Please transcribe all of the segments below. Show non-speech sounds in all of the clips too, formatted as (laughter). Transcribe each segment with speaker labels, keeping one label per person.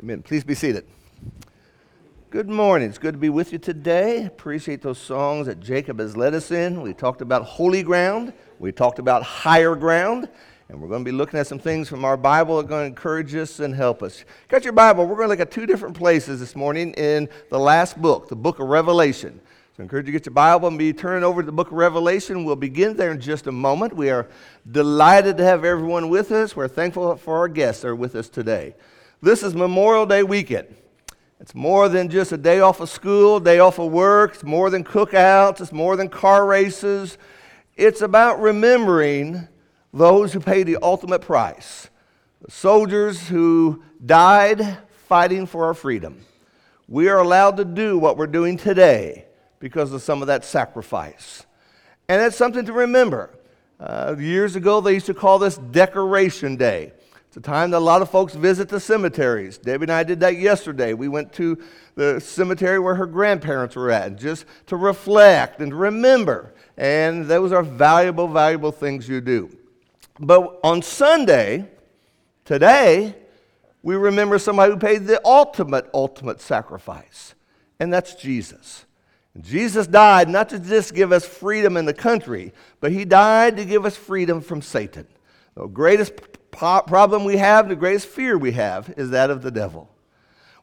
Speaker 1: Amen. Please be seated. Good morning. It's good to be with you today. Appreciate those songs that Jacob has led us in. We talked about holy ground, we talked about higher ground, and we're going to be looking at some things from our Bible that are going to encourage us and help us. Got your Bible? We're going to look at two different places this morning in the last book, the book of Revelation. So I encourage you to get your Bible and be turning over to the book of Revelation. We'll begin there in just a moment. We are delighted to have everyone with us. We're thankful for our guests that are with us today. This is Memorial Day weekend. It's more than just a day off of school, day off of work. It's more than cookouts. It's more than car races. It's about remembering those who paid the ultimate price the soldiers who died fighting for our freedom. We are allowed to do what we're doing today because of some of that sacrifice. And it's something to remember. Uh, years ago, they used to call this Decoration Day. It's a time that a lot of folks visit the cemeteries. Debbie and I did that yesterday. We went to the cemetery where her grandparents were at just to reflect and remember. And those are valuable, valuable things you do. But on Sunday, today, we remember somebody who paid the ultimate, ultimate sacrifice, and that's Jesus. Jesus died not to just give us freedom in the country, but he died to give us freedom from Satan. The greatest problem we have, the greatest fear we have, is that of the devil.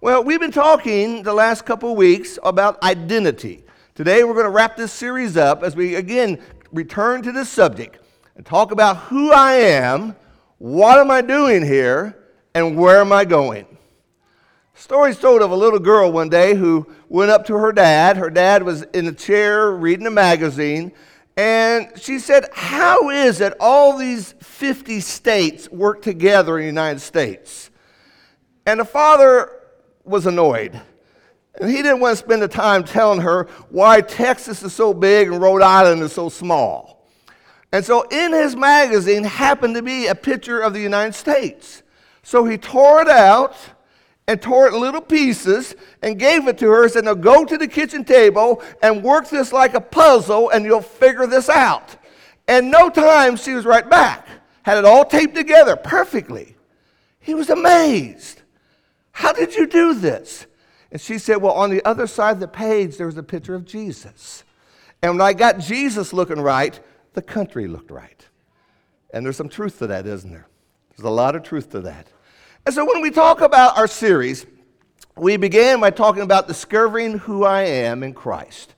Speaker 1: Well, we've been talking the last couple weeks about identity. Today we're going to wrap this series up as we again return to this subject and talk about who I am, what am I doing here, and where am I going. Story's told of a little girl one day who went up to her dad. Her dad was in a chair reading a magazine, and she said, How is it all these 50 states work together in the United States? And the father was annoyed. And he didn't want to spend the time telling her why Texas is so big and Rhode Island is so small. And so in his magazine happened to be a picture of the United States. So he tore it out and tore it in little pieces and gave it to her and said, Now go to the kitchen table and work this like a puzzle and you'll figure this out. And no time she was right back. Had it all taped together perfectly. He was amazed. How did you do this? And she said, Well, on the other side of the page, there was a picture of Jesus. And when I got Jesus looking right, the country looked right. And there's some truth to that, isn't there? There's a lot of truth to that. And so when we talk about our series, we began by talking about discovering who I am in Christ.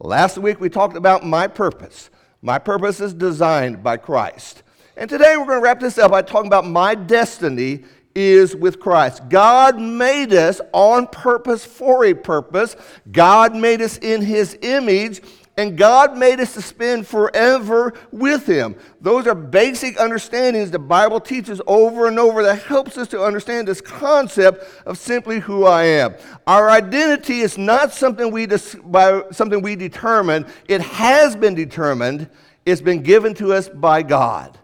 Speaker 1: Last week we talked about my purpose. My purpose is designed by Christ. And today we're going to wrap this up by talking about my destiny is with Christ. God made us on purpose for a purpose. God made us in his image and God made us to spend forever with Him. Those are basic understandings the Bible teaches over and over that helps us to understand this concept of simply who I am. Our identity is not something we, dis- by, something we determine, it has been determined, it's been given to us by God.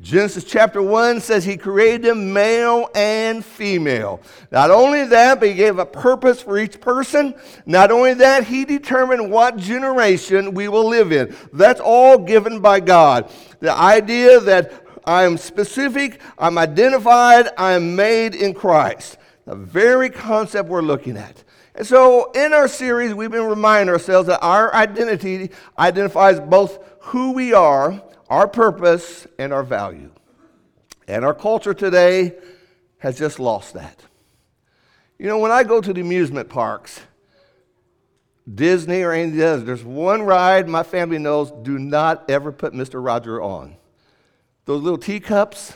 Speaker 1: Genesis chapter 1 says he created them male and female. Not only that, but he gave a purpose for each person. Not only that, he determined what generation we will live in. That's all given by God. The idea that I am specific, I'm identified, I am made in Christ. The very concept we're looking at. And so in our series, we've been reminding ourselves that our identity identifies both who we are our purpose and our value. And our culture today has just lost that. You know, when I go to the amusement parks, Disney or any of the others, there's one ride my family knows do not ever put Mr. Roger on. Those little teacups,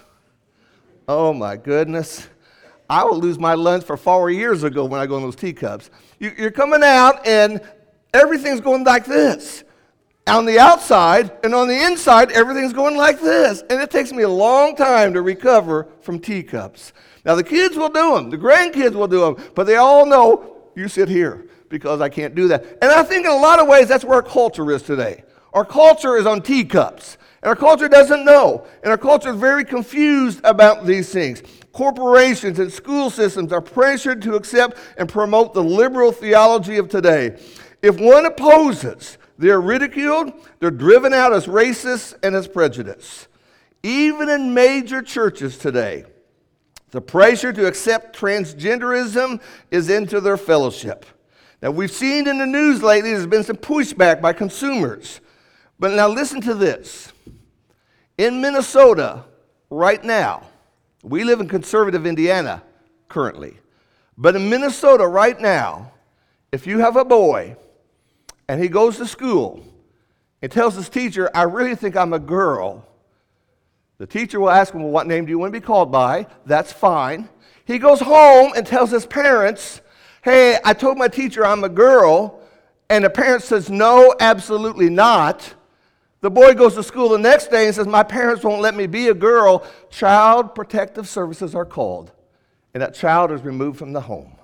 Speaker 1: oh my goodness. I will lose my lunch for four years ago when I go in those teacups. You're coming out and everything's going like this on the outside and on the inside, everything's going like this. And it takes me a long time to recover from teacups. Now, the kids will do them, the grandkids will do them, but they all know you sit here because I can't do that. And I think in a lot of ways, that's where our culture is today. Our culture is on teacups. And our culture doesn't know. And our culture is very confused about these things. Corporations and school systems are pressured to accept and promote the liberal theology of today. If one opposes they're ridiculed, they're driven out as racist and as prejudiced. Even in major churches today, The pressure to accept transgenderism is into their fellowship. Now, we've seen in the news lately there's been some pushback by consumers. But now listen to this. In Minnesota, right now, we live in conservative Indiana currently. But in Minnesota, right now, if you have a boy and he goes to school and tells his teacher, I really think I'm a girl, the teacher will ask him, Well, what name do you want to be called by? That's fine. He goes home and tells his parents, Hey, I told my teacher I'm a girl. And the parent says, No, absolutely not. The boy goes to school the next day and says, My parents won't let me be a girl. Child protective services are called. And that child is removed from the home.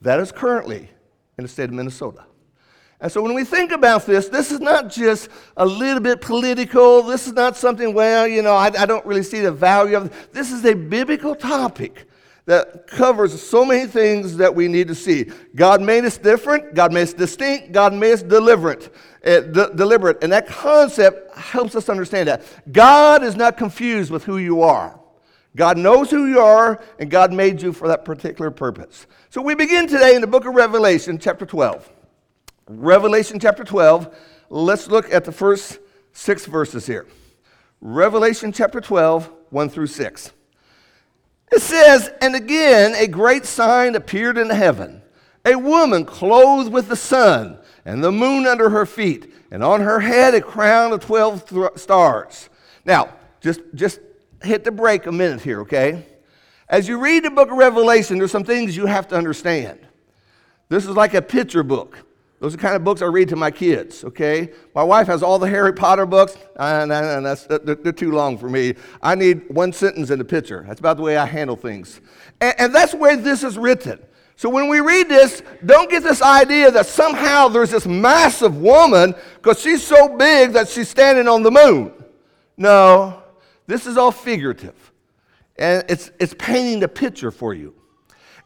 Speaker 1: That is currently in the state of Minnesota. And so when we think about this, this is not just a little bit political. This is not something, well, you know, I, I don't really see the value of it. This is a biblical topic that covers so many things that we need to see. God made us different, God made us distinct, God made us deliberate. Uh, d- deliberate. And that concept helps us understand that. God is not confused with who you are. God knows who you are, and God made you for that particular purpose. So we begin today in the book of Revelation, chapter 12. Revelation chapter 12. Let's look at the first six verses here. Revelation chapter 12, 1 through 6. It says, And again a great sign appeared in heaven a woman clothed with the sun, and the moon under her feet, and on her head a crown of 12 th- stars. Now, just, just hit the brake a minute here, okay? As you read the book of Revelation, there's some things you have to understand. This is like a picture book. Those are the kind of books I read to my kids, okay? My wife has all the Harry Potter books, and that's, they're, they're too long for me. I need one sentence in the picture. That's about the way I handle things. And, and that's where this is written. So when we read this, don't get this idea that somehow there's this massive woman because she's so big that she's standing on the moon. No, this is all figurative. And it's, it's painting the picture for you.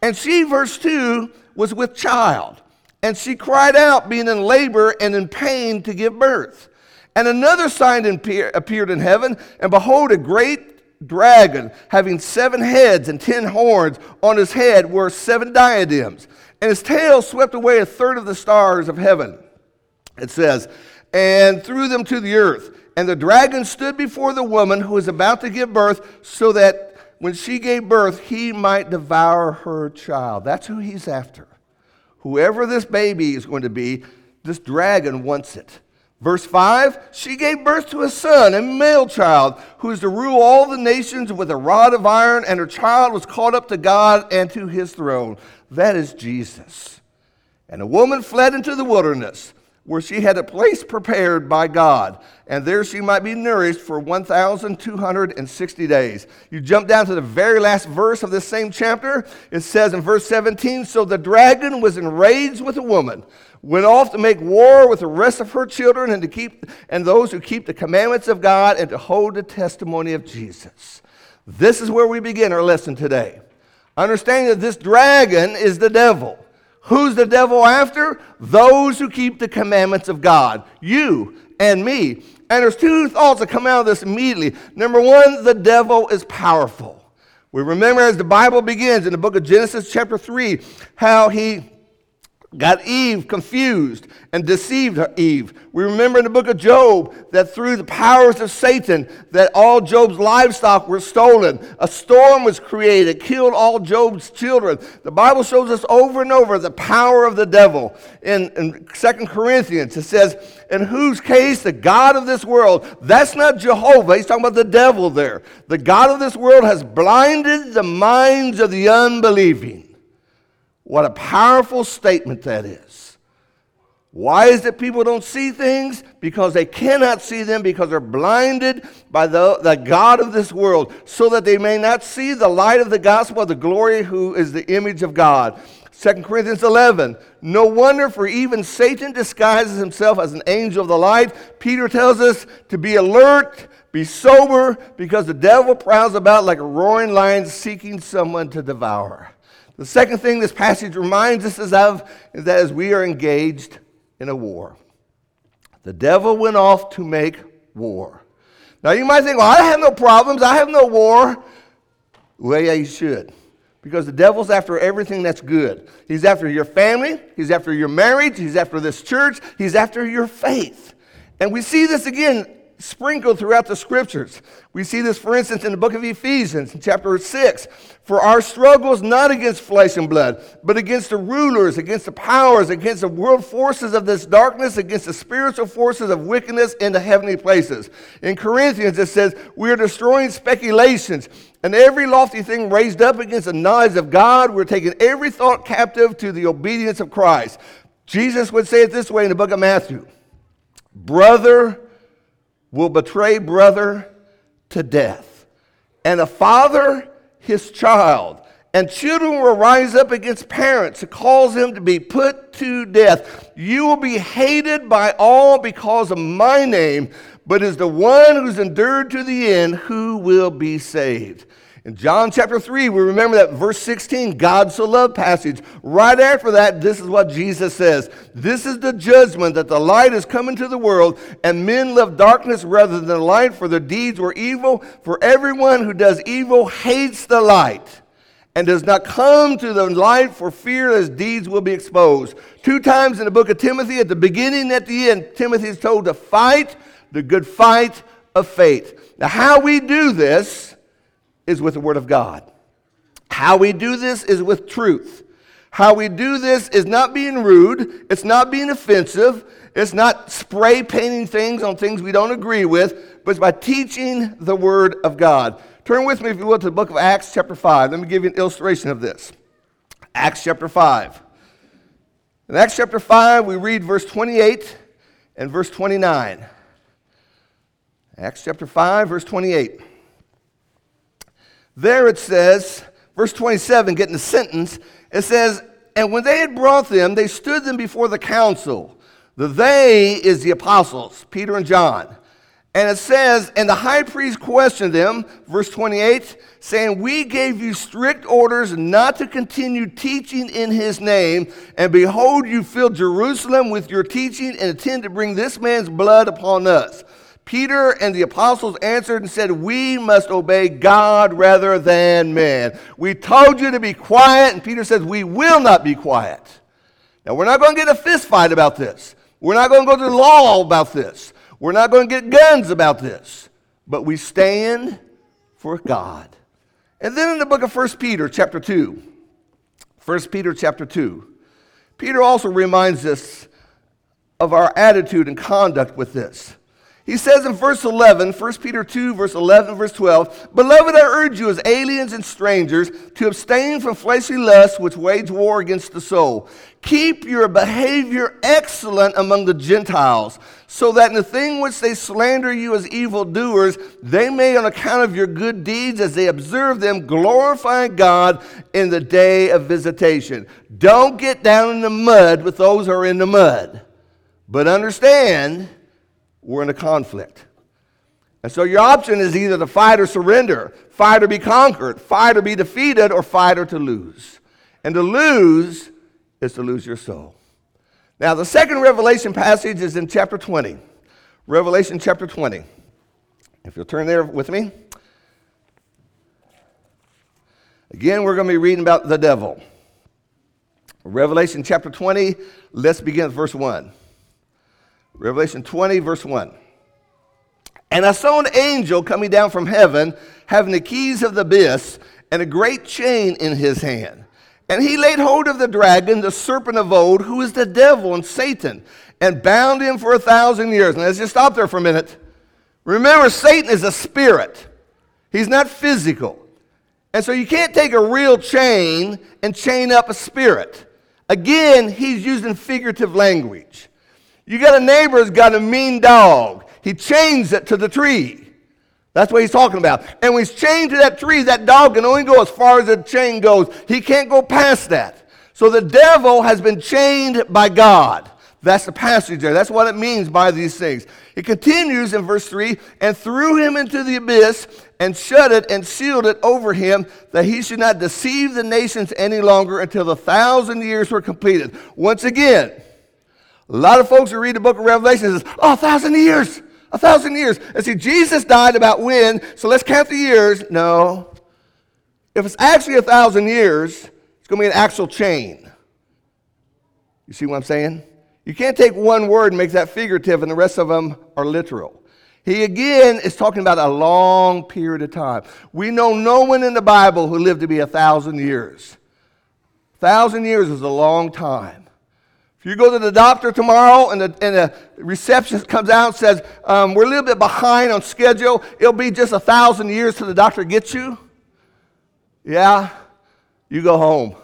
Speaker 1: And she, verse 2, was with child. And she cried out, being in labor and in pain to give birth. And another sign appeared in heaven, and behold, a great dragon having seven heads and ten horns. On his head were seven diadems, and his tail swept away a third of the stars of heaven. It says, and threw them to the earth. And the dragon stood before the woman who was about to give birth, so that when she gave birth, he might devour her child. That's who he's after. Whoever this baby is going to be, this dragon wants it. Verse 5 She gave birth to a son, a male child, who is to rule all the nations with a rod of iron, and her child was caught up to God and to his throne. That is Jesus. And a woman fled into the wilderness where she had a place prepared by God, and there she might be nourished for 1,260 days. You jump down to the very last verse of this same chapter. It says in verse 17 So the dragon was enraged with the woman, went off to make war with the rest of her children and to keep and those who keep the commandments of God and to hold the testimony of Jesus. This is where we begin our lesson today. Understanding that this dragon is the devil. Who's the devil after? Those who keep the commandments of God. You and me. And there's two thoughts that come out of this immediately. Number one, the devil is powerful. We remember as the Bible begins in the book of Genesis, chapter 3, how he got Eve confused and deceived Eve. We remember in the book of Job that through the powers of Satan that all Job's livestock were stolen. A storm was created, killed all Job's children. The Bible shows us over and over the power of the devil. In, in 2 Corinthians, it says, in whose case the God of this world, that's not Jehovah, he's talking about the devil there. The God of this world has blinded the minds of the unbelieving what a powerful statement that is. Why is it people don't see things? Because they cannot see them because they're blinded by the, the God of this world, so that they may not see the light of the gospel of the glory who is the image of God. 2 Corinthians 11. No wonder, for even Satan disguises himself as an angel of the light. Peter tells us to be alert, be sober, because the devil prowls about like a roaring lion seeking someone to devour. The second thing this passage reminds us of is that as we are engaged in a war, the devil went off to make war. Now you might think, well, I have no problems, I have no war. Well, yeah, he should. Because the devil's after everything that's good. He's after your family, he's after your marriage, he's after this church, he's after your faith. And we see this again sprinkled throughout the scriptures. We see this, for instance, in the book of Ephesians, chapter 6. For our struggle is not against flesh and blood, but against the rulers, against the powers, against the world forces of this darkness, against the spiritual forces of wickedness in the heavenly places. In Corinthians, it says, We are destroying speculations and every lofty thing raised up against the knowledge of God. We're taking every thought captive to the obedience of Christ. Jesus would say it this way in the book of Matthew Brother, will betray brother to death, and a father his child. And children will rise up against parents to cause them to be put to death. You will be hated by all because of my name, but is the one who's endured to the end who will be saved. In John chapter 3, we remember that verse 16, God so loved passage. Right after that, this is what Jesus says This is the judgment that the light has come into the world, and men love darkness rather than light, for their deeds were evil. For everyone who does evil hates the light and does not come to the light for fear his deeds will be exposed. Two times in the book of Timothy, at the beginning and at the end, Timothy is told to fight the good fight of faith. Now, how we do this is with the Word of God. How we do this is with truth. How we do this is not being rude, it's not being offensive, it's not spray painting things on things we don't agree with, but it's by teaching the Word of God. Turn with me, if you will, to the book of Acts, chapter 5. Let me give you an illustration of this. Acts chapter 5. In Acts chapter 5, we read verse 28 and verse 29. Acts chapter 5, verse 28. There it says, verse 27, getting the sentence, it says, And when they had brought them, they stood them before the council. The they is the apostles, Peter and John. And it says, And the high priest questioned them, verse 28, saying, We gave you strict orders not to continue teaching in his name, and behold, you fill Jerusalem with your teaching and intend to bring this man's blood upon us. Peter and the apostles answered and said, We must obey God rather than man. We told you to be quiet, and Peter says, We will not be quiet. Now, we're not going to get a fist fight about this. We're not going to go to law about this. We're not going to get guns about this. But we stand for God. And then in the book of 1 Peter, chapter 2, 1 Peter, chapter 2, Peter also reminds us of our attitude and conduct with this. He says in verse 11, 1 Peter 2, verse 11, verse 12, Beloved, I urge you as aliens and strangers to abstain from fleshly lusts which wage war against the soul. Keep your behavior excellent among the Gentiles, so that in the thing which they slander you as evildoers, they may, on account of your good deeds as they observe them, glorify God in the day of visitation. Don't get down in the mud with those who are in the mud. But understand, we're in a conflict. And so your option is either to fight or surrender, fight or be conquered, fight or be defeated, or fight or to lose. And to lose is to lose your soul. Now, the second Revelation passage is in chapter 20. Revelation chapter 20. If you'll turn there with me. Again, we're going to be reading about the devil. Revelation chapter 20, let's begin with verse 1. Revelation 20, verse 1. And I saw an angel coming down from heaven, having the keys of the abyss and a great chain in his hand. And he laid hold of the dragon, the serpent of old, who is the devil and Satan, and bound him for a thousand years. Now let's just stop there for a minute. Remember, Satan is a spirit, he's not physical. And so you can't take a real chain and chain up a spirit. Again, he's using figurative language. You got a neighbor who's got a mean dog. He chains it to the tree. That's what he's talking about. And when he's chained to that tree, that dog can only go as far as the chain goes. He can't go past that. So the devil has been chained by God. That's the passage there. That's what it means by these things. It continues in verse 3 and threw him into the abyss and shut it and sealed it over him that he should not deceive the nations any longer until the thousand years were completed. Once again, a lot of folks who read the book of Revelation says, oh, a thousand years, a thousand years. And see, Jesus died about when, so let's count the years. No. if it's actually a thousand years, it's going to be an actual chain. You see what I'm saying? You can't take one word and make that figurative, and the rest of them are literal. He again is talking about a long period of time. We know no one in the Bible who lived to be a thousand years. A thousand years is a long time. You go to the doctor tomorrow and the, and the receptionist comes out and says, um, We're a little bit behind on schedule, it'll be just a thousand years till the doctor gets you. Yeah, you go home.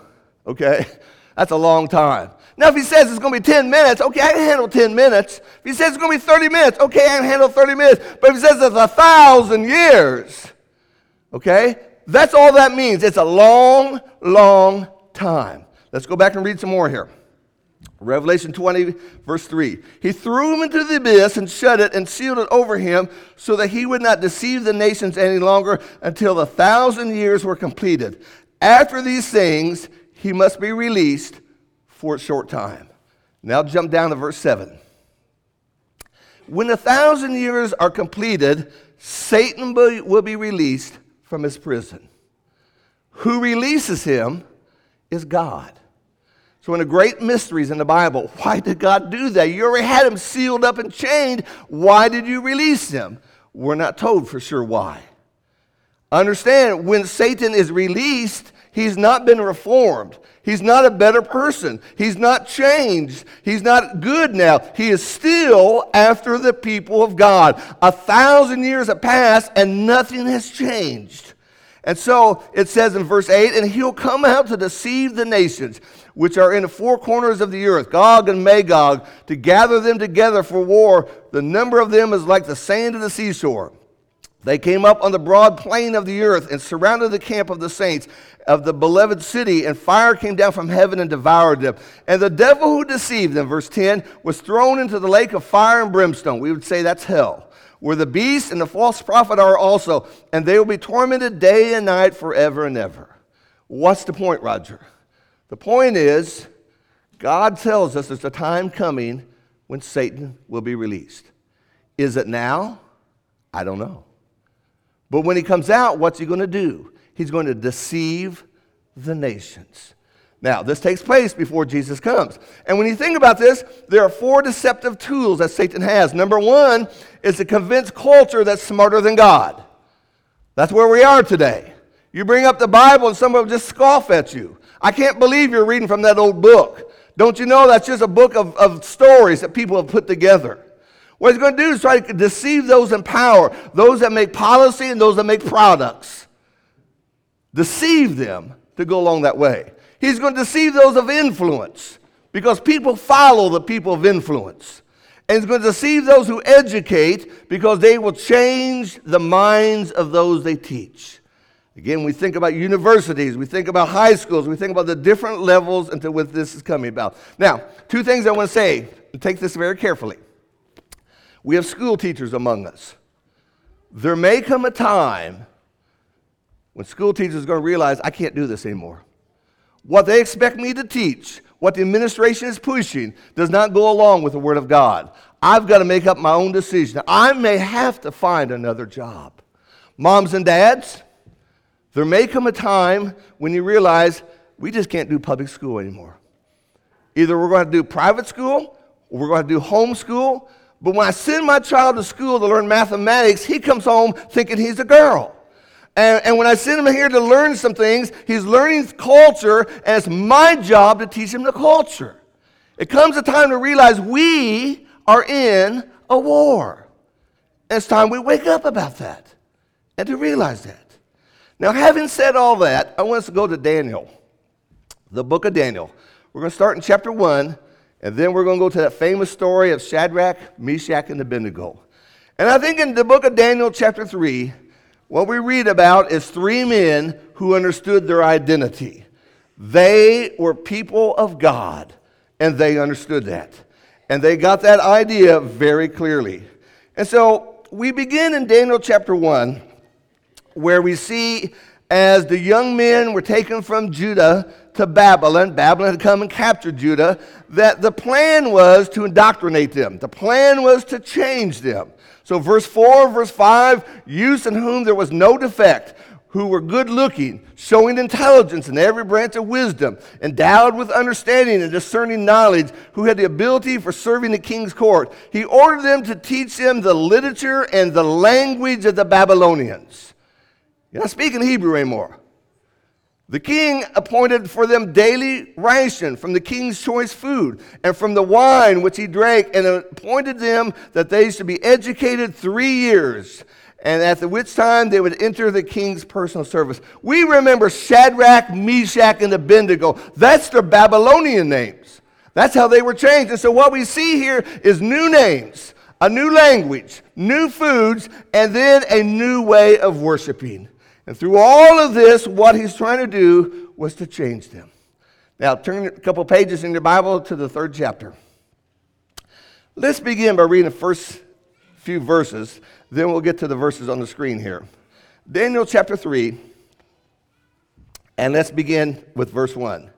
Speaker 1: Okay? (laughs) That's a long time. Now, if he says it's going to be 10 minutes, okay, I can handle 10 minutes. If he says it's going to be 30 minutes, okay, I can handle 30 minutes. But if he says it's a thousand years, okay, that's all that means. It's a long, long time. Let's go back and read some more here. Revelation 20, verse 3. He threw him into the abyss and shut it and sealed it over him so that he would not deceive the nations any longer until the thousand years were completed. After these things, he must be released for a short time. Now jump down to verse 7. When a thousand years are completed, Satan will be released from his prison. Who releases him is God. So, in the great mysteries in the Bible, why did God do that? You already had him sealed up and chained. Why did you release him? We're not told for sure why. Understand, when Satan is released, he's not been reformed. He's not a better person. He's not changed. He's not good now. He is still after the people of God. A thousand years have passed and nothing has changed. And so it says in verse 8, and he'll come out to deceive the nations which are in the four corners of the earth, Gog and Magog, to gather them together for war. The number of them is like the sand of the seashore. They came up on the broad plain of the earth and surrounded the camp of the saints of the beloved city, and fire came down from heaven and devoured them. And the devil who deceived them, verse 10, was thrown into the lake of fire and brimstone. We would say that's hell, where the beast and the false prophet are also, and they will be tormented day and night forever and ever. What's the point, Roger? The point is, God tells us there's a time coming when Satan will be released. Is it now? I don't know. But when he comes out, what's he going to do? He's going to deceive the nations. Now, this takes place before Jesus comes. And when you think about this, there are four deceptive tools that Satan has. Number one is to convince culture that's smarter than God. That's where we are today. You bring up the Bible and someone will just scoff at you. I can't believe you're reading from that old book. Don't you know that's just a book of, of stories that people have put together? What he's going to do is try to deceive those in power, those that make policy and those that make products. Deceive them to go along that way. He's going to deceive those of influence because people follow the people of influence. And he's going to deceive those who educate because they will change the minds of those they teach. Again, we think about universities, we think about high schools, we think about the different levels into what this is coming about. Now, two things I want to say. Take this very carefully. We have school teachers among us. There may come a time when school teachers are going to realize I can't do this anymore. What they expect me to teach, what the administration is pushing, does not go along with the Word of God. I've got to make up my own decision. I may have to find another job. Moms and dads, there may come a time when you realize we just can't do public school anymore. Either we're going to do private school or we're going to do homeschool but when I send my child to school to learn mathematics, he comes home thinking he's a girl. And, and, when I send him here to learn some things, he's learning culture, and it's my job to teach him the culture. It comes a time to realize we are in a war. And it's time we wake up about that and to realize that. Now, having said all that, I want us to go to Daniel, the book of Daniel. We're going to start in chapter 1 and then we're going to go to that famous story of Shadrach, Meshach, and Abednego. And I think in the book of Daniel, chapter 3, what we read about is three men who understood their identity. They were people of God, and they understood that. And they got that idea very clearly. And so we begin in Daniel chapter 1, where we see as the young men were taken from Judah to Babylon, Babylon had come and captured Judah, that the plan was to indoctrinate them. The plan was to change them. So, verse 4, verse 5 use in whom there was no defect, who were good looking, showing intelligence in every branch of wisdom, endowed with understanding and discerning knowledge, who had the ability for serving the king's court. He ordered them to teach them the literature and the language of the Babylonians. You're not speaking Hebrew anymore. The king appointed for them daily ration from the king's choice food and from the wine which he drank, and appointed them that they should be educated three years and at the which time they would enter the king's personal service. We remember Shadrach, Meshach, and Abednego. That's their Babylonian names. That's how they were changed. And so what we see here is new names, a new language, new foods, and then a new way of worshiping. And through all of this, what he's trying to do was to change them. Now, turn a couple pages in your Bible to the third chapter. Let's begin by reading the first few verses then we'll get to the verses on the screen here. Daniel chapter 3, and let's begin with verse 1.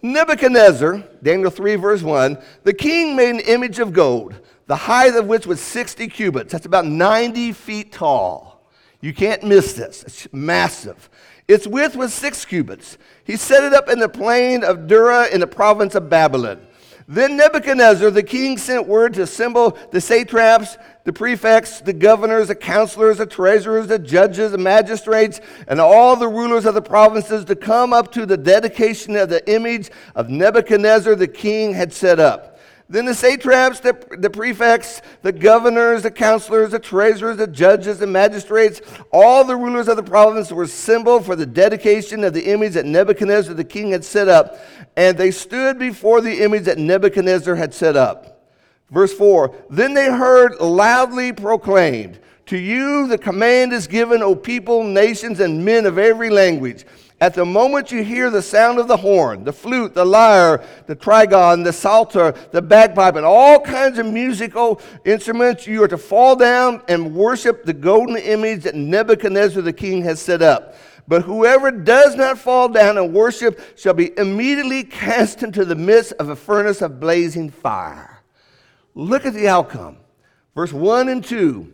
Speaker 1: Nebuchadnezzar, Daniel 3, verse 1, the king made an image of gold, the height of which was 60 cubits. That's about 90 feet tall. You can't miss this, it's massive. Its width was six cubits. He set it up in the plain of Dura in the province of Babylon. Then Nebuchadnezzar the king sent word to assemble the satraps, the prefects, the governors, the counselors, the treasurers, the judges, the magistrates, and all the rulers of the provinces to come up to the dedication of the image of Nebuchadnezzar the king had set up. Then the satraps, the, the prefects, the governors, the counselors, the treasurers, the judges, the magistrates, all the rulers of the province were assembled for the dedication of the image that Nebuchadnezzar the king had set up. And they stood before the image that Nebuchadnezzar had set up. Verse 4 Then they heard loudly proclaimed, To you the command is given, O people, nations, and men of every language at the moment you hear the sound of the horn, the flute, the lyre, the trigon, the psalter, the bagpipe, and all kinds of musical instruments, you are to fall down and worship the golden image that Nebuchadnezzar the king has set up. But whoever does not fall down and worship shall be immediately cast into the midst of a furnace of blazing fire. Look at the outcome. Verse 1 and 2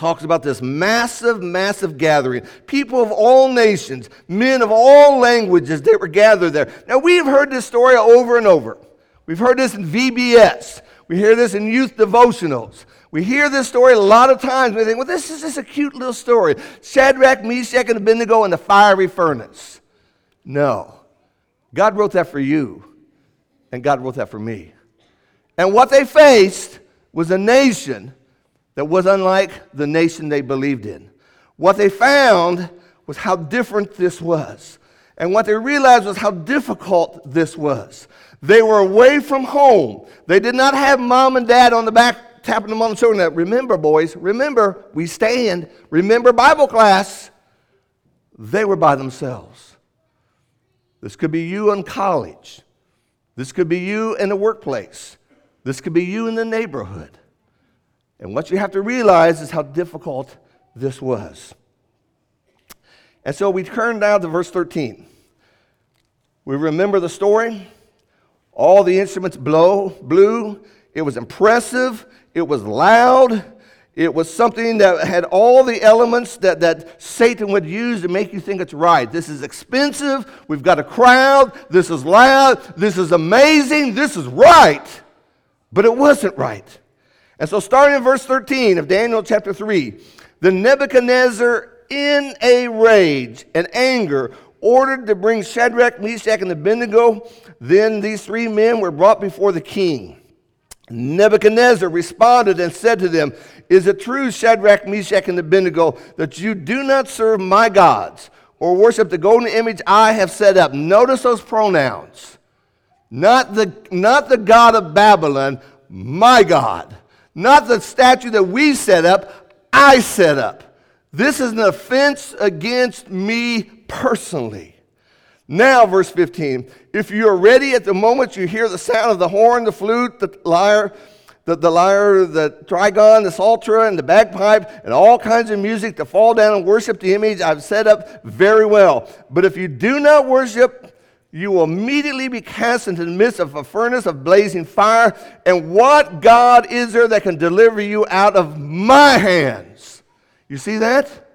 Speaker 1: talks about this massive, massive gathering. People of all nations, men of all languages that were gathered there. Now, we've heard this story over and over. We've heard this in VBS. We hear this in youth devotionals. We hear this story a lot of times. We think, well, this is just a cute little story. Shadrach, Meshach, and Abednego in the fiery furnace. No. God wrote that for you, and God wrote that for me. And what they faced was a nation that was unlike the nation they believed in. What they found was how different this was. And what they realized was how difficult this was. They were away from home. They did not have mom and dad on the back tapping them on the shoulder. That, remember, boys, remember, we stand. Remember Bible class. They were by themselves. This could be you in college. This could be you in the workplace. This could be you in the neighborhood. And what you have to realize is how difficult this was. And so we turn now to verse 13. We remember the story. All the instruments blow, blew. It was impressive. It was loud. It was something that had all the elements that, that Satan would use to make you think it's right. This is expensive. We've got a crowd. This is loud. This is amazing. This is right. But it wasn't right. And so, starting in verse 13 of Daniel chapter 3, the Nebuchadnezzar, in a rage and anger, ordered to bring Shadrach, Meshach, and Abednego. Then these three men were brought before the king. Nebuchadnezzar responded and said to them, Is it true, Shadrach, Meshach, and Abednego, that you do not serve my gods or worship the golden image I have set up? Notice those pronouns. Not the, not the God of Babylon, my God. Not the statue that we set up, I set up. This is an offense against me personally. Now, verse 15, if you are ready at the moment you hear the sound of the horn, the flute, the lyre, the, the lyre, the trigon, the psalter, and the bagpipe, and all kinds of music to fall down and worship the image I've set up very well. But if you do not worship, you will immediately be cast into the midst of a furnace of blazing fire. And what God is there that can deliver you out of my hands? You see that?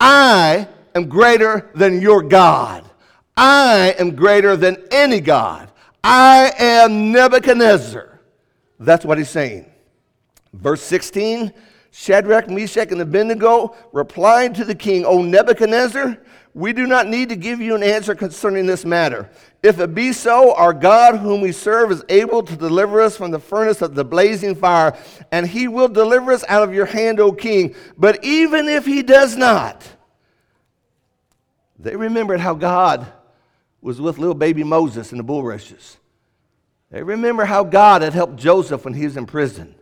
Speaker 1: I am greater than your God. I am greater than any God. I am Nebuchadnezzar. That's what he's saying. Verse 16 Shadrach, Meshach, and Abednego replied to the king, O Nebuchadnezzar, we do not need to give you an answer concerning this matter. If it be so, our God, whom we serve, is able to deliver us from the furnace of the blazing fire, and he will deliver us out of your hand, O king. But even if he does not, they remembered how God was with little baby Moses in the bulrushes. They remember how God had helped Joseph when he was in prison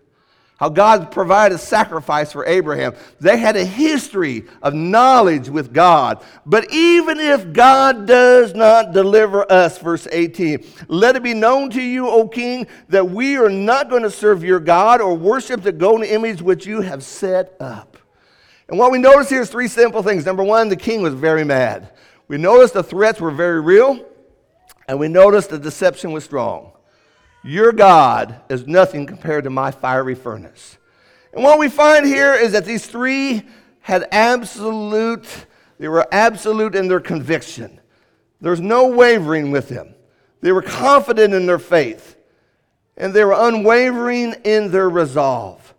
Speaker 1: how God provided a sacrifice for Abraham. They had a history of knowledge with God. But even if God does not deliver us, verse 18, let it be known to you, O king, that we are not going to serve your God or worship the golden image which you have set up. And what we notice here is three simple things. Number one, the king was very mad. We notice the threats were very real, and we notice the deception was strong. Your God is nothing compared to my fiery furnace. And what we find here is that these three had absolute, they were absolute in their conviction. There's no wavering with them. They were confident in their faith, and they were unwavering in their resolve.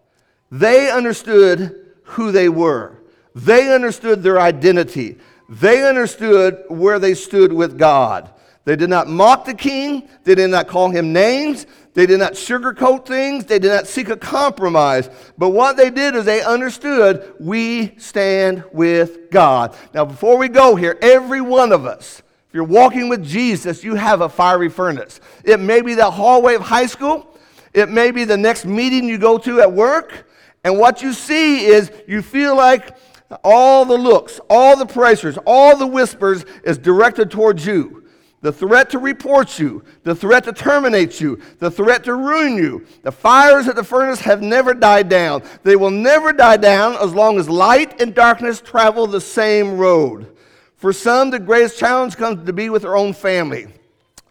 Speaker 1: They understood who they were, they understood their identity, they understood where they stood with God. They did not mock the king. They did not call him names. They did not sugarcoat things. They did not seek a compromise. But what they did is they understood we stand with God. Now, before we go here, every one of us, if you're walking with Jesus, you have a fiery furnace. It may be the hallway of high school, it may be the next meeting you go to at work. And what you see is you feel like all the looks, all the pressures, all the whispers is directed towards you the threat to report you, the threat to terminate you, the threat to ruin you. The fires at the furnace have never died down. They will never die down as long as light and darkness travel the same road. For some, the greatest challenge comes to be with their own family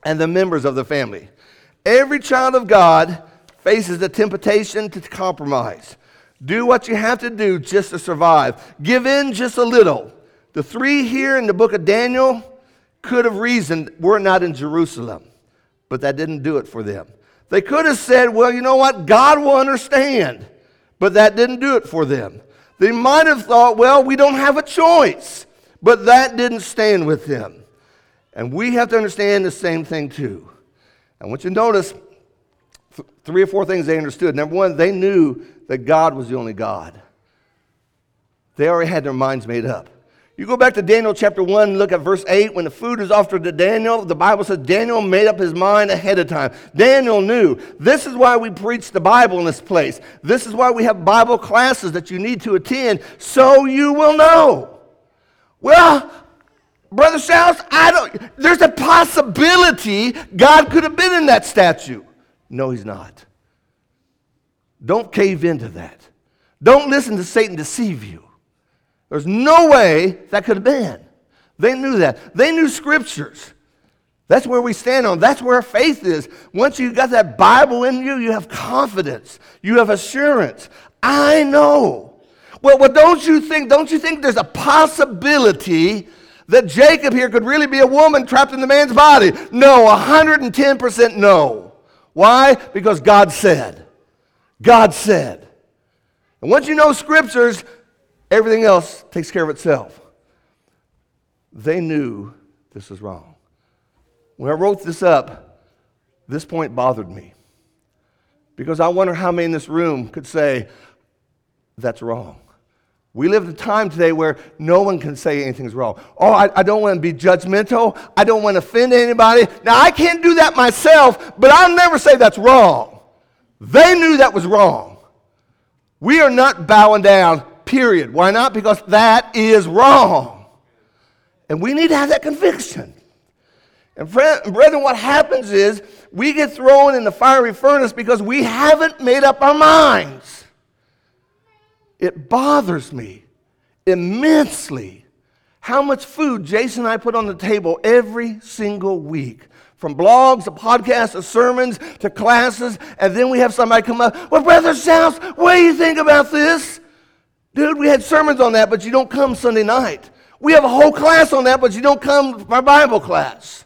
Speaker 1: and the members of the family. Every child of God faces the temptation to compromise. Do what you have to do just to survive. Give in just a little. The three here in the book of Daniel could have reasoned, we're not in Jerusalem. But that didn't do it for them. They could have said, well, you know what? God will understand. But that didn't do it for them. They might have thought, well, we don't have a choice. But that didn't stand with them. And we have to understand the same thing too. I want you to notice th- three or four things they understood. Number one, they knew that God was the only God. They already had their minds made up. You go back to Daniel chapter 1, look at verse 8. When the food is offered to Daniel, the Bible says Daniel made up his mind ahead of time. Daniel knew. This is why we preach the Bible in this place. This is why we have Bible classes that you need to attend so you will know. Well, Brother Shouse, I don't, there's a possibility God could have been in that statue. No, he's not. Don't cave into that. Don't listen to Satan deceive you. There's no way that could have been. They knew that. They knew scriptures. That's where we stand on. That's where faith is. Once you've got that Bible in you, you have confidence. You have assurance. I know. Well, well, don't you think, don't you think there's a possibility that Jacob here could really be a woman trapped in the man's body? No, 110% no. Why? Because God said. God said. And once you know scriptures, Everything else takes care of itself. They knew this was wrong. When I wrote this up, this point bothered me. Because I wonder how many in this room could say, that's wrong. We live in a time today where no one can say anything's wrong. Oh, I, I, don't want to be judgmental. I don't want to offend anybody. Now, I can't do that myself, but I'll never say that's wrong. They knew that was wrong. We are not bowing down Period. Why not? Because that is wrong. And we need to have that conviction. And friend, brethren, what happens is we get thrown in the fiery furnace because we haven't made up our minds. It bothers me immensely how much food Jason and I put on the table every single week. From blogs to podcasts to sermons to classes, and then we have somebody come up, Well, Brother Shouse, what do you think about this? Dude, we had sermons on that, but you don't come Sunday night. We have a whole class on that, but you don't come my Bible class.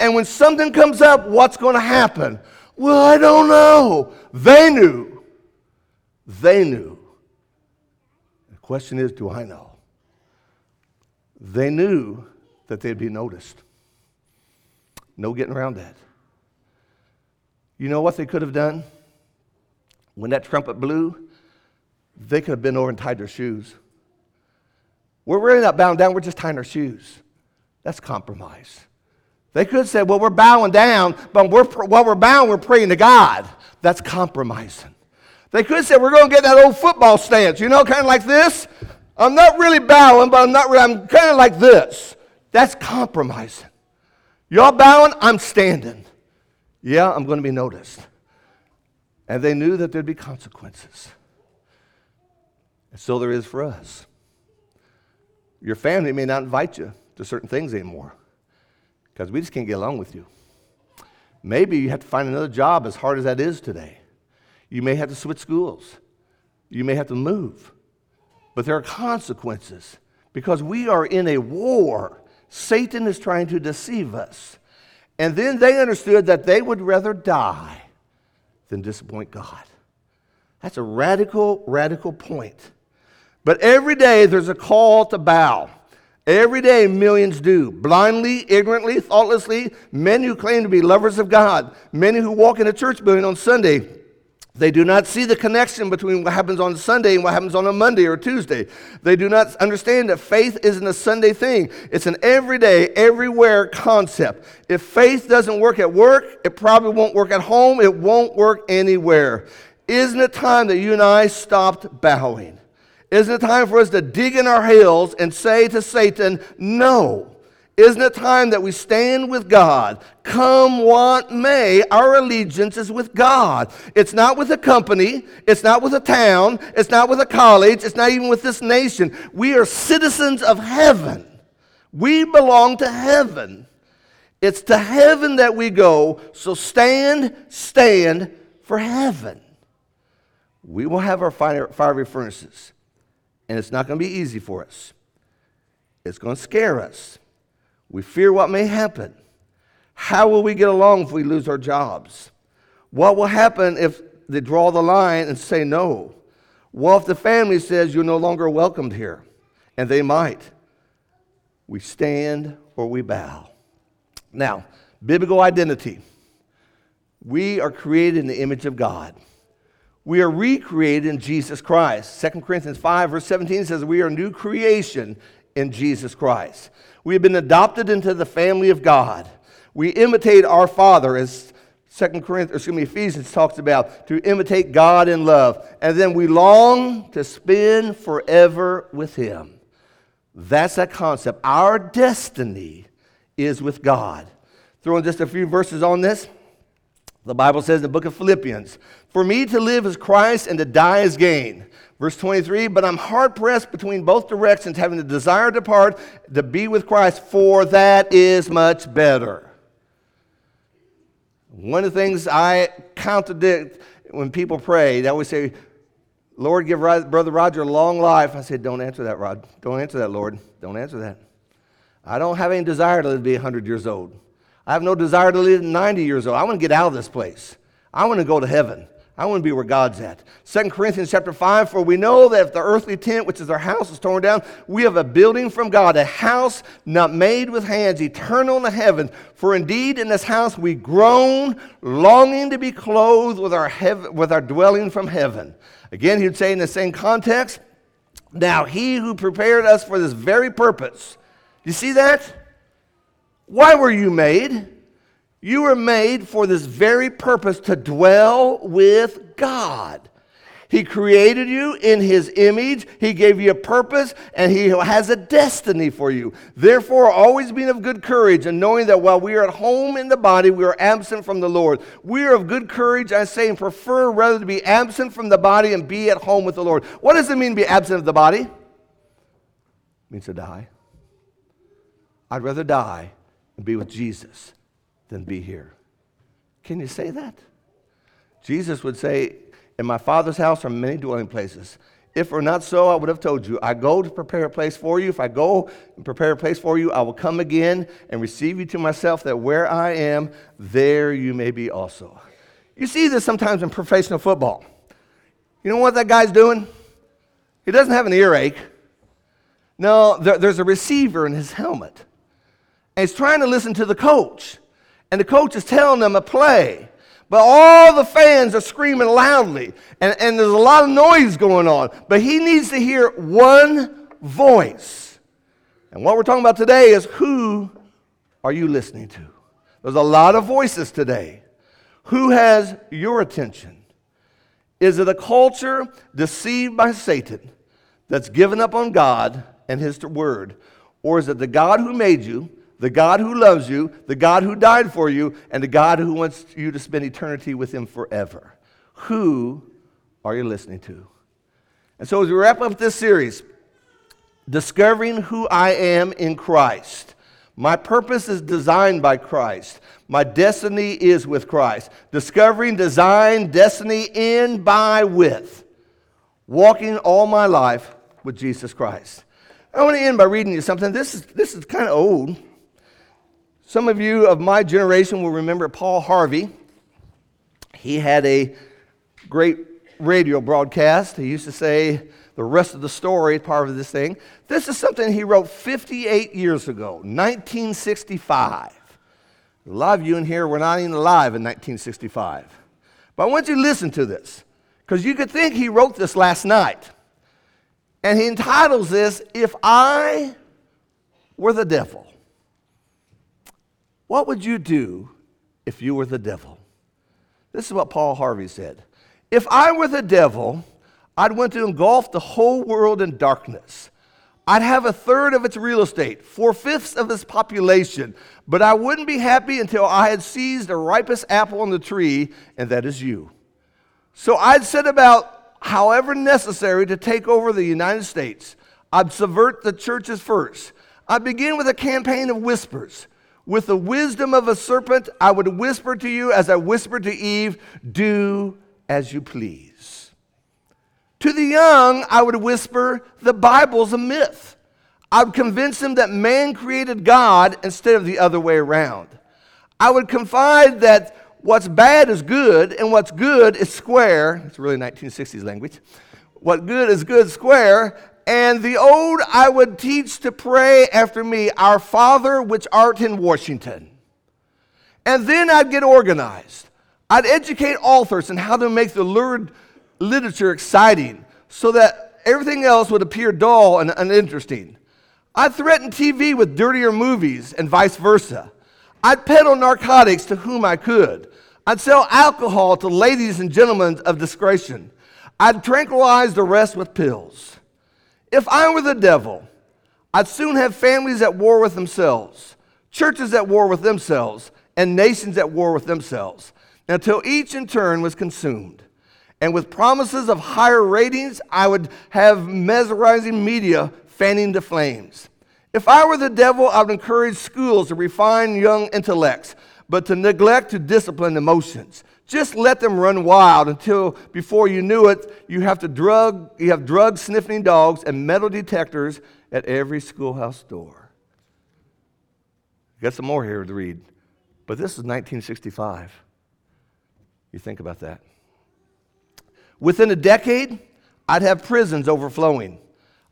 Speaker 1: And when something comes up, what's going to happen? Well, I don't know. They knew. They knew. The question is do I know? They knew that they'd be noticed. No getting around that. You know what they could have done? When that trumpet blew, they could have been over and tied their shoes. We're really not bowing down, we're just tying our shoes. That's compromise. They could have said, well, we're bowing down, but we're, while we're bowing, we're praying to God. That's compromising. They could have said, we're going to get that old football stance, you know, kind of like this. I'm not really bowing, but I'm not really, I'm kind of like this. That's compromising. Y'all bowing, I'm standing. Yeah, I'm going to be noticed. And they knew that there'd be consequences. And so there is for us. Your family may not invite you to certain things anymore because we just can't get along with you. Maybe you have to find another job as hard as that is today. You may have to switch schools. You may have to move. But there are consequences because we are in a war. Satan is trying to deceive us. And then they understood that they would rather die than disappoint God. That's a radical, radical point. But every day there's a call to bow. Every day, millions do. Blindly, ignorantly, thoughtlessly, men who claim to be lovers of God, many who walk in a church building on Sunday, they do not see the connection between what happens on Sunday and what happens on a Monday or Tuesday. They do not understand that faith isn't a Sunday thing, it's an everyday, everywhere concept. If faith doesn't work at work, it probably won't work at home, it won't work anywhere. Isn't it time that you and I stopped bowing? Isn't it time for us to dig in our heels and say to Satan, No? Isn't it time that we stand with God? Come what may, our allegiance is with God. It's not with a company, it's not with a town, it's not with a college, it's not even with this nation. We are citizens of heaven. We belong to heaven. It's to heaven that we go, so stand, stand for heaven. We will have our fiery furnaces. And it's not going to be easy for us. It's going to scare us. We fear what may happen. How will we get along if we lose our jobs? What will happen if they draw the line and say no? What if the family says you're no longer welcomed here? And they might. We stand or we bow. Now, biblical identity. We are created in the image of God we are recreated in Jesus Christ. 2 Corinthians 5, verse 17 says, We are a new creation in Jesus Christ. We have been adopted into the family of God. We imitate our Father, as 2 Corinthians, excuse me, Ephesians talks about, to imitate God in love. And then we long to spend forever with Him. That's that concept. Our destiny is with God. Throwing just a few verses on this. The Bible says in the book of Philippians, For me to live is Christ and to die is gain. Verse 23, but I'm hard pressed between both directions, having the desire to depart, to be with Christ, for that is much better. One of the things I contradict when people pray, they always say, Lord, give Brother Roger a long life. I said, Don't answer that, Rod. Don't answer that, Lord. Don't answer that. I don't have any desire to be 100 years old. I have no desire to live 90 years old. I want to get out of this place. I want to go to heaven. I want to be where God's at. 2 Corinthians chapter 5, for we know that if the earthly tent, which is our house, is torn down, we have a building from God, a house not made with hands, eternal in the heavens. For indeed in this house we groan, longing to be clothed with our, heaven, with our dwelling from heaven. Again, he would say in the same context, now he who prepared us for this very purpose. You see that? Why were you made? You were made for this very purpose to dwell with God. He created you in His image. He gave you a purpose, and He has a destiny for you. Therefore, always being of good courage, and knowing that while we are at home in the body, we are absent from the Lord. We are of good courage, I say, and prefer rather to be absent from the body and be at home with the Lord. What does it mean to be absent of the body? It means to die. I'd rather die and be with Jesus than be here. Can you say that? Jesus would say, In my Father's house are many dwelling places. If it were not so, I would have told you. I go to prepare a place for you. If I go and prepare a place for you, I will come again and receive you to myself, that where I am, there you may be also. You see this sometimes in professional football. You know what that guy's doing? He doesn't have an earache. No, there, there's a receiver in his helmet. And he's trying to listen to the coach. And the coach is telling them a play. But all the fans are screaming loudly, and, and there's a lot of noise going on. But he needs to hear one voice. And what we're talking about today is who are you listening to? There's a lot of voices today. Who has your attention? Is it a culture deceived by Satan that's given up on God and His word? Or is it the God who made you, the God who loves you, the God who died for you, and the God who wants you to spend eternity with Him forever? Who are you listening to? And so, as we wrap up this series, discovering who I am in Christ, my purpose is designed by Christ. My destiny is with Christ. Discovering, design, destiny in, by, with. Walking all my life with Jesus Christ. I want to end by reading you something. This is, this is kind of old. Some of you of my generation will remember Paul Harvey. He had a great radio broadcast. He used to say, the rest of the story, is part of this thing. This is something he wrote 58 years ago, 1965. A lot of you in here were not even alive in 1965. But I want you to listen to this, because you could think he wrote this last night. And he entitles this, If I Were the Devil. What would you do if you were the devil? This is what Paul Harvey said. If I were the devil, I'd want to engulf the whole world in darkness. I'd have a third of its real estate, four fifths of its population, but I wouldn't be happy until I had seized the ripest apple on the tree, and that is you. So I'd set about, however necessary, to take over the United States. I'd subvert the churches first. I'd begin with a campaign of whispers. With the wisdom of a serpent, I would whisper to you as I whispered to Eve, Do as you please. To the young, I would whisper, the Bible's a myth. I would convince them that man created God instead of the other way around. I would confide that what's bad is good and what's good is square. It's really 1960s language. What good is good square. And the old I would teach to pray after me, Our Father which art in Washington. And then I'd get organized. I'd educate authors on how to make the lurid literature exciting so that everything else would appear dull and uninteresting. I'd threaten TV with dirtier movies and vice versa. I'd peddle narcotics to whom I could. I'd sell alcohol to ladies and gentlemen of discretion. I'd tranquilize the rest with pills. If I were the devil, I'd soon have families at war with themselves, churches at war with themselves, and nations at war with themselves, until each in turn was consumed. And with promises of higher ratings, I would have mesmerizing media fanning the flames. If I were the devil, I would encourage schools to refine young intellects, but to neglect to discipline emotions. Just let them run wild until before you knew it, you have to drug, you have drug sniffing dogs and metal detectors at every schoolhouse door. Got some more here to read. But this is 1965. You think about that. Within a decade, I'd have prisons overflowing.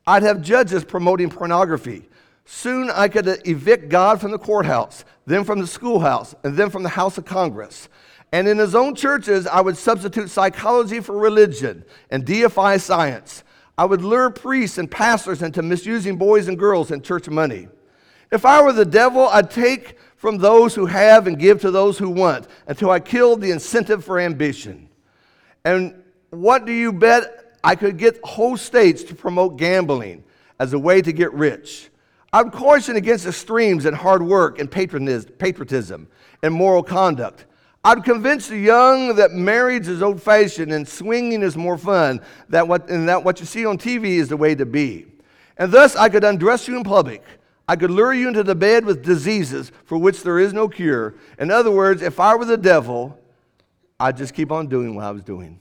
Speaker 1: I'd have judges promoting pornography. Soon I could evict God from the courthouse, then from the schoolhouse, and then from the House of Congress. And in his own churches, I would substitute psychology for religion and deify science. I would lure priests and pastors into misusing boys and girls and church money. If I were the devil, I'd take from those who have and give to those who want until I killed the incentive for ambition. And what do you bet I could get whole states to promote gambling as a way to get rich? I would caution against extremes in hard work and patriotism and moral conduct. I'd convince the young that marriage is old fashioned and swinging is more fun, that what, and that what you see on TV is the way to be. And thus, I could undress you in public. I could lure you into the bed with diseases for which there is no cure. In other words, if I were the devil, I'd just keep on doing what I was doing.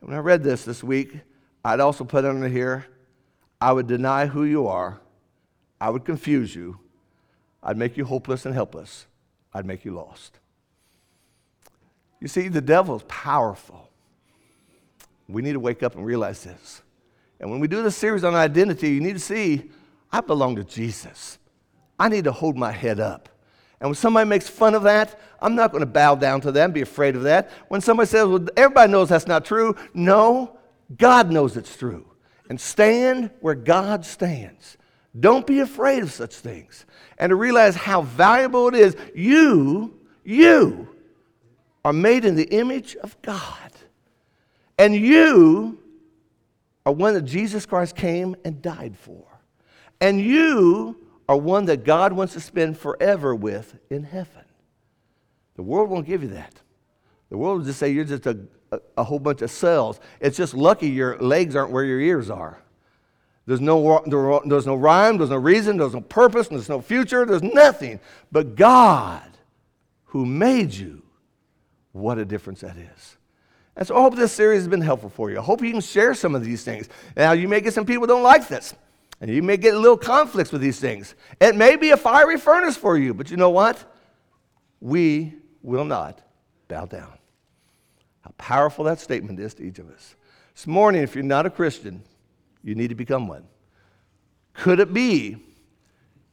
Speaker 1: When I read this this week, I'd also put under here, I would deny who you are. I would confuse you. I'd make you hopeless and helpless. I'd make you lost. You see, the devil is powerful. We need to wake up and realize this. And when we do this series on identity, you need to see I belong to Jesus. I need to hold my head up. And when somebody makes fun of that, I'm not going to bow down to them, be afraid of that. When somebody says, well, everybody knows that's not true, no, God knows it's true. And stand where God stands. Don't be afraid of such things. And to realize how valuable it is. You, you are made in the image of God. And you are one that Jesus Christ came and died for. And you are one that God wants to spend forever with in heaven. The world won't give you that. The world will just say you're just a, a, a whole bunch of cells. It's just lucky your legs aren't where your ears are. There's no, there's no rhyme, there's no reason, there's no purpose, and there's no future, there's nothing. But God, who made you, what a difference that is. And so I hope this series has been helpful for you. I hope you can share some of these things. Now, you may get some people don't like this, and you may get little conflicts with these things. It may be a fiery furnace for you, but you know what? We will not bow down. How powerful that statement is to each of us. This morning, if you're not a Christian, you need to become one. Could it be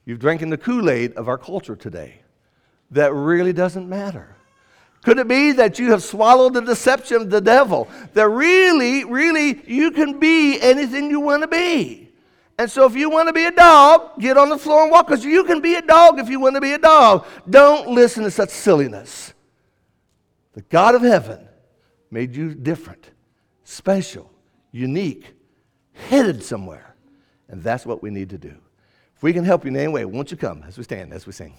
Speaker 1: you've drinking the Kool Aid of our culture today that really doesn't matter? Could it be that you have swallowed the deception of the devil? That really, really, you can be anything you want to be. And so, if you want to be a dog, get on the floor and walk, because you can be a dog if you want to be a dog. Don't listen to such silliness. The God of heaven made you different, special, unique, headed somewhere. And that's what we need to do. If we can help you in any way, won't you come as we stand, as we sing?